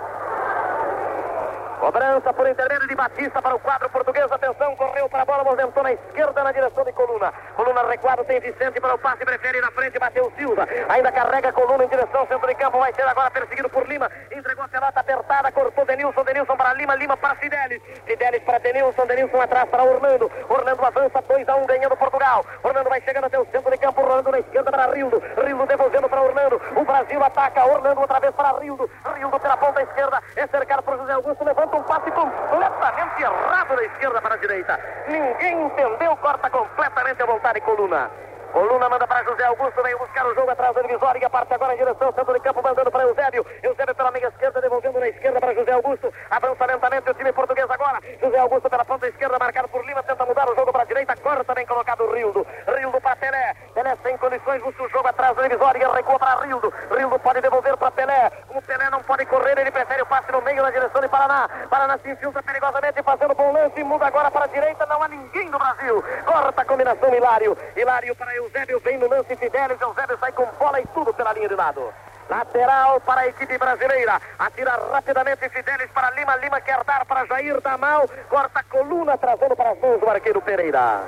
[SPEAKER 1] Cobrança por intermédio de Batista para o quadro português. Atenção, correu para a bola, movimentou na esquerda na direção de Coluna. Coluna recuado, tem Vicente para o passe, prefere na frente, bateu Silva. Ainda carrega Coluna em direção centro de campo, vai ser agora perseguido por Lima. Entregou a pelota apertada, cortou Denilson, Denilson para Lima, Lima para Fidelis. Fidelis para Denilson, Denilson atrás para Orlando. Orlando avança 2 a 1 um, ganhando Portugal. Orlando vai chegando até o centro de campo, Orlando na esquerda para Rildo. Rildo devolvendo para Orlando. O Brasil ataca, Orlando outra vez para Rildo. Rildo pela ponta esquerda, é cercado por José Augusto, levanta um passe completamente errado da esquerda para a direita. Ninguém entendeu, corta completamente a vontade Coluna. Coluna manda para José Augusto, vem buscar o jogo atrás da divisória e parte agora em direção ao centro de campo, mandando para Eusébio. Eusébio pela meia esquerda, devolvendo na esquerda para José Augusto. Avança lentamente o time português agora. José Augusto pela ponta esquerda, marcado por Lima, tenta mudar o jogo para a direita, corta bem colocado o Rildo. Rildo para Pelé. Pelé sem condições, busca o jogo atrás da divisória e recua para Rildo. Rildo pode devolver para Pelé. O Pelé não pode correr, ele prefere o passe no meio na direção de Paraná. Paraná se infiltra perigosamente, fazendo bom lance, muda agora para a direita, não há ninguém do Brasil. Corta a combinação Hilário. Hilário para Eusébio, vem no lance Fidelis, Eusébio sai com bola e tudo pela linha de lado. Lateral para a equipe brasileira. Atira rapidamente Fidelis para Lima. Lima quer dar para Jair da mal. Corta a coluna, trazendo para as mãos do arqueiro Pereira.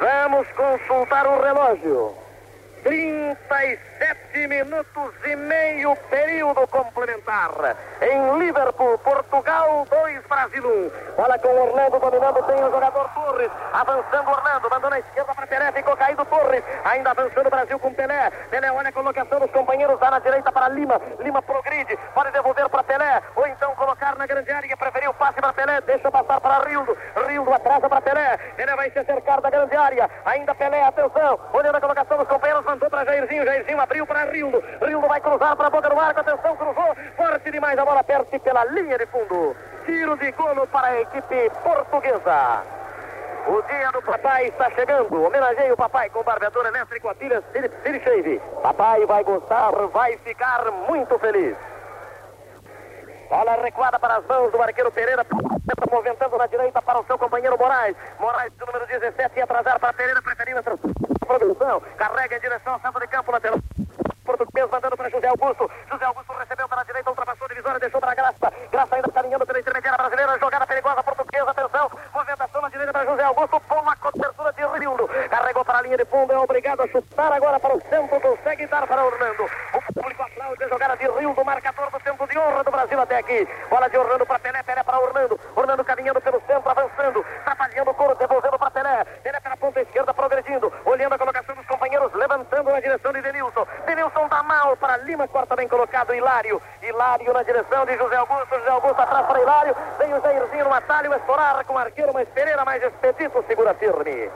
[SPEAKER 1] Vamos consultar o relógio. 37 minutos e meio, período complementar. Em Liverpool, Portugal 2, Brasil 1. Bola com Orlando dominando, tem o jogador Torres. Avançando Orlando, mandou na esquerda para Pelé, ficou caído Torres. Ainda avançando o Brasil com Pelé. Pelé olha a colocação dos companheiros, dá na direita para Lima. Lima progride, pode devolver para Pelé, ou então colocar na grande área, preferiu passe para Pelé, deixa passar para Rildo. Rildo atrasa para Pelé. Pelé vai se acercar da grande área. Ainda Pelé, atenção, olhando a colocação dos companheiros, mandou para Jairzinho. Jairzinho abriu para Rildo. Rildo vai cruzar para a boca do arco. Atenção, cruzou. Forte demais a bola, perde pela linha de fundo. Tiro de golo para a equipe portuguesa. O dia do papai está chegando. Homenageie o papai com barbeador elétrico a pilhas Shave. Papai vai gostar, vai ficar muito feliz. Bola recuada para as mãos do arqueiro Pereira. Movimentando na direita para o seu companheiro Moraes. Moraes, número 17, ia atrasar para Pereira, preferindo a produção. Carrega em direção ao centro de campo lateral. Português mandando para José Augusto. José Augusto recebeu para a direita, ultrapassou a divisória, deixou para a Graça. Graça ainda caminhando pela intermediária brasileira. Jogada perigosa portuguesa. Atenção. Movimentação na direita para José Augusto. Boa cobertura de Rildo. Carregou para a linha de fundo. É obrigado a chutar agora para o centro. Consegue dar para Orlando. O público aplaude a jogada de Rildo. Marcador do centro de honra do Brasil até aqui. Bola de Orlando para Pelé. Pelé para Orlando. Orlando caminhando pelo centro, avançando. Trabalhando o couro, devolvendo para Pelé. Pelé pela ponta esquerda, progredindo. Olhando a colocação dos companheiros, na direção de Denilson. Denilson dá mal para Lima, corta bem colocado Hilário. Hilário na direção de José Augusto. José Augusto atrás para Hilário. Vem o Jairzinho no atalho, estourar com o arqueiro, mas Pereira mais expedito, segura firme.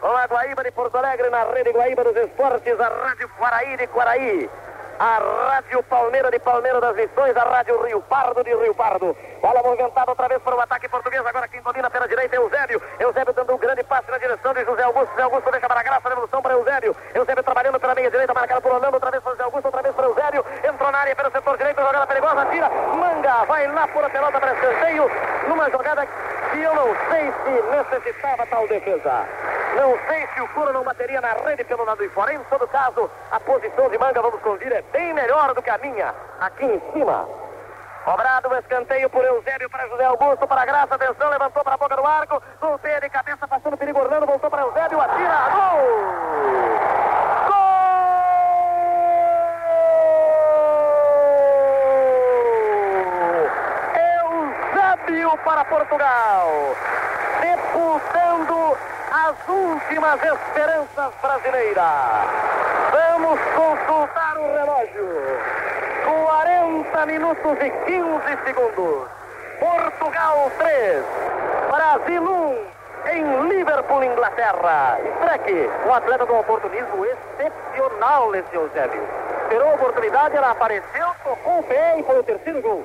[SPEAKER 1] Com a Guaíba de Porto Alegre, na rede Guaíba dos Esportes, a Rádio Quaraí de Quaraí. A Rádio Palmeira de Palmeira das Missões, a Rádio Rio Pardo de Rio Pardo. Bola movimentada outra vez para o ataque português. Agora quem domina pela direita é Eusébio. Eusébio dando um grande passe na direção de José Augusto. José Augusto deixa para a graça, devolução para Eusébio. Eusébio trabalhando pela meia direita, marcado por Orlando. Outra vez para José Augusto, outra vez para Eusébio. Entrou na área pelo setor direito, jogada perigosa, tira. Manga, vai lá por a pelota para escanteio. Numa jogada que eu não sei se necessitava tal defesa. Não sei se o Curo não bateria na rede pelo lado de fora. Em todo caso, a posição de Manga, vamos convir, é bem melhor do que a minha. Aqui em cima. Cobrado o escanteio por Eusébio para José Augusto, para Graça, atenção, levantou para a boca do arco, golpeia de cabeça, passando perigo Orlando, voltou para Eusébio, atira, gol! Para Portugal, sepultando as últimas esperanças brasileiras. Vamos consultar o relógio. 40 minutos e 15 segundos. Portugal 3, Brasil 1 em Liverpool, Inglaterra. Streck, um atleta do oportunismo excepcional, esse Eusébio. Esperou a oportunidade, ela apareceu, tocou o pé e foi o terceiro gol.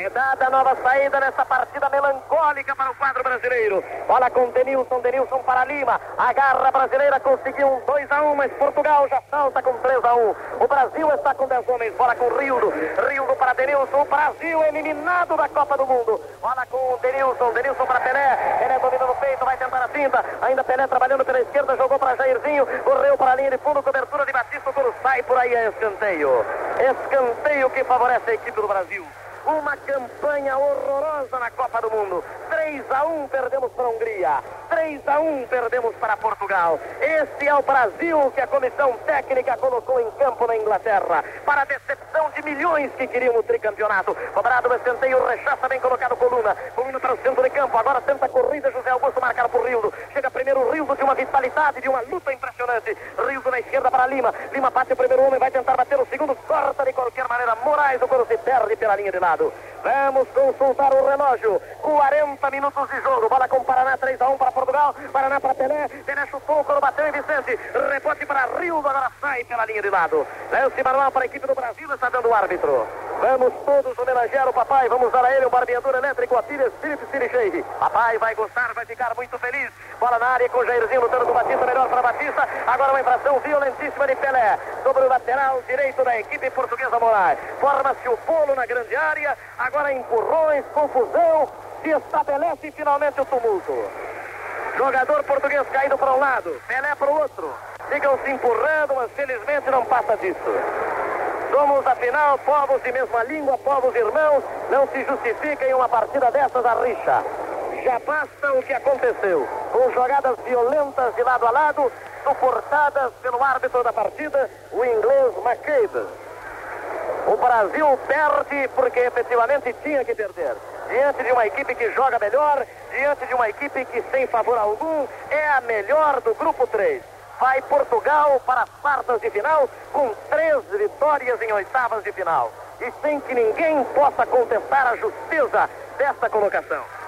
[SPEAKER 1] É dada nova saída nessa partida melancólica para o quadro brasileiro. Bola com Denilson, Denilson para Lima. A garra brasileira conseguiu um 2 a 1, mas Portugal já salta com 3 a 1. O Brasil está com 10 homens. Bola com Rildo. Rildo para Denilson. O Brasil eliminado da Copa do Mundo. Bola com Denilson, Denilson para Pelé. Pelé domina no peito, vai tentar a cinta. Ainda Pelé trabalhando pela esquerda, jogou para Jairzinho. Correu para a linha de fundo, cobertura de Batista. O sai por aí, é escanteio. Escanteio que favorece a equipe do Brasil. Uma campanha horrorosa na Copa do Mundo. 3 a 1 perdemos para a Hungria. 3 a 1 perdemos para Portugal. Este é o Brasil que a comissão técnica colocou em campo na Inglaterra. Para a decepção de milhões que queriam o tricampeonato. Cobrado o escanteio, rechaça bem colocado Coluna. Coluna para o centro de campo. Agora tenta a corrida. José Augusto marcado por Rildo. Chega primeiro o Rildo de uma vitalidade, de uma luta impressionante. Rildo na esquerda para Lima. Lima bate o primeiro homem, vai tentar bater o segundo. Corta de qualquer maneira. Moraes, o coro se perde pela linha de lado. Vamos consultar o relógio. 40 minutos de jogo. Bola com Paraná, 3 a 1 para Portugal. Paraná para Pelé. Pelé chutou, quando bateu em Vicente. Rebote para Rio, agora sai pela linha de lado. Lance manual para a equipe do Brasil, está dando o árbitro. Vamos todos homenagear o papai. Vamos dar a ele um barbeador elétrico, a Pires Felipe Siricheire. Papai vai gostar, vai ficar muito feliz. Bola na área com o Jairzinho lutando com Batista, melhor para Batista. Agora uma infração violentíssima de Pelé. Sobre o lateral direito da equipe portuguesa Moraes. Forma-se o bolo na grande área. Agora empurrões, confusão. Se estabelece finalmente o tumulto. Jogador português caído para um lado, Pelé para o outro. Ficam se empurrando, mas felizmente não passa disso. Somos, afinal, povos de mesma língua, povos irmãos. Não se justifica em uma partida dessas a rixa. Já basta o que aconteceu. Com jogadas violentas de lado a lado, suportadas pelo árbitro da partida, o inglês McCabe. O Brasil perde porque efetivamente tinha que perder. Diante de uma equipe que joga melhor, diante de uma equipe que, sem favor algum, é a melhor do grupo 3 vai Portugal para as quartas de final com três vitórias em oitavas de final. E sem que ninguém possa contestar a justeza desta colocação.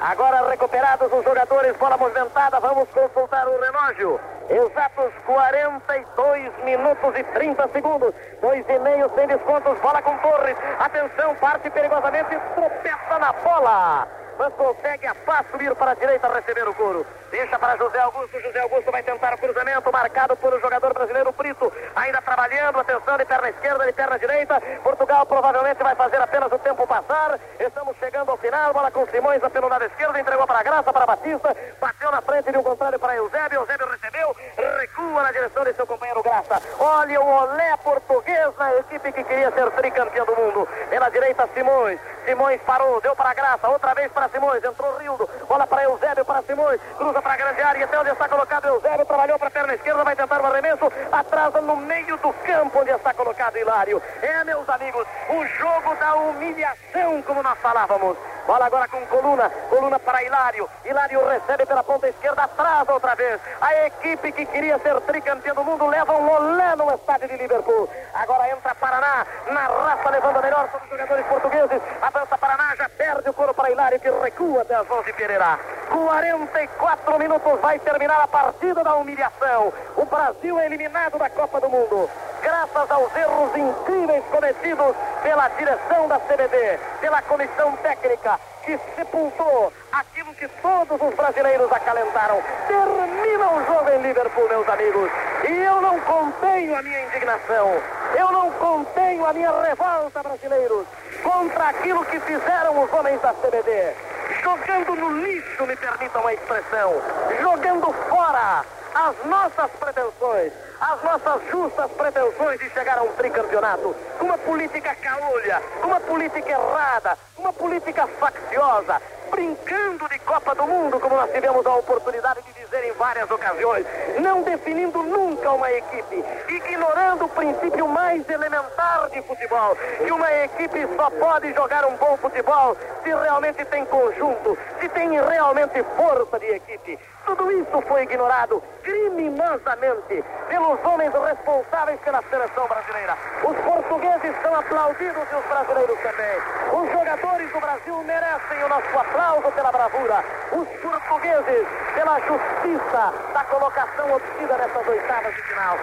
[SPEAKER 1] Agora recuperados os jogadores, bola movimentada, vamos consultar o relógio. Exatos 42 minutos e 30 segundos. Dois e meio sem descontos, bola com Torres. Atenção, parte perigosamente, tropeça na bola mas consegue a paz subir para a direita receber o couro. Deixa para José Augusto. José Augusto vai tentar o cruzamento marcado por o jogador brasileiro Brito. Ainda trabalhando, atenção de perna esquerda, de perna direita. Portugal provavelmente vai fazer apenas o tempo passar. Estamos chegando ao final. Bola com Simões pelo lado esquerdo, entregou para Graça, para Batista. Bateu na frente de um contrário para Eusébio. Eusébio recebeu, recua na direção de seu companheiro Graça. Olha o olé português na equipe que queria ser tricampeão do mundo. Pela direita, Simões. Simões parou, deu para Graça, outra vez para Simões, entrou Rildo, bola para Eusébio, para Simões, para a grande área, até onde está colocado Eusébio, trabalhou para a perna esquerda, vai tentar o arremesso, atrasa no meio do campo onde está colocado Hilário. É, meus amigos, o jogo da humilhação, como nós falávamos. Bola agora com Coluna. Coluna para Hilário. Hilário recebe pela ponta esquerda, atrás outra vez. A equipe que queria ser tricampeão do mundo leva um olé no estádio de Liverpool. Agora entra Paraná na raça, levando a melhor sobre os jogadores portugueses. Avança Paraná, já perde o couro para Hilário, que recua até as mãos de Pereira. 44 minutos vai terminar a partida da humilhação. O Brasil é eliminado da Copa do Mundo graças aos erros incríveis cometidos pela direção da CBD, pela comissão técnica, que sepultou aquilo que todos os brasileiros acalentaram. Termina o jogo em Liverpool, meus amigos. E eu não contenho a minha indignação. Eu não contenho a minha revolta, brasileiros, contra aquilo que fizeram os homens da CBD. Jogando no lixo, me permitam a expressão. Jogando fora as nossas pretensões, as nossas justas pretensões de chegar a um tricampeonato, com uma política caolha, com uma política errada, uma política facciosa, brincando de Copa do Mundo, como nós tivemos a oportunidade de dizer em várias ocasiões, não definindo nunca uma equipe, ignorando o princípio mais elementar de futebol, que uma equipe só pode jogar um bom futebol se realmente tem conjunto, se tem realmente força de equipe. Tudo isso foi ignorado criminosamente pelos homens responsáveis pela seleção brasileira. Os portugueses são aplaudidos e os brasileiros também. Os jogadores do Brasil merecem o nosso aplauso pela bravura. Os portugueses pela justiça da colocação obtida nessas oitavas de final.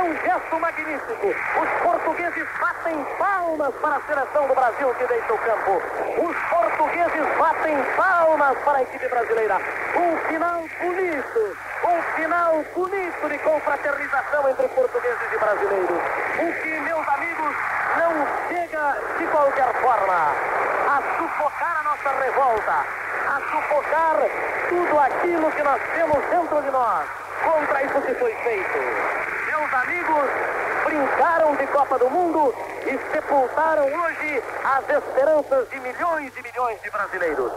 [SPEAKER 1] Agora um gesto magnífico. Os portugueses batem palmas para a seleção do Brasil que deixa o campo. Os portugueses batem palmas para a equipe brasileira. Um final bonito, um final bonito de confraternização entre portugueses e brasileiros. O que, meus amigos, não chega de qualquer forma a sufocar a nossa revolta, a sufocar tudo aquilo que nós temos dentro de nós contra isso que foi feito. Meus amigos, brincaram de Copa do Mundo e sepultaram hoje as esperanças de milhões e milhões de brasileiros.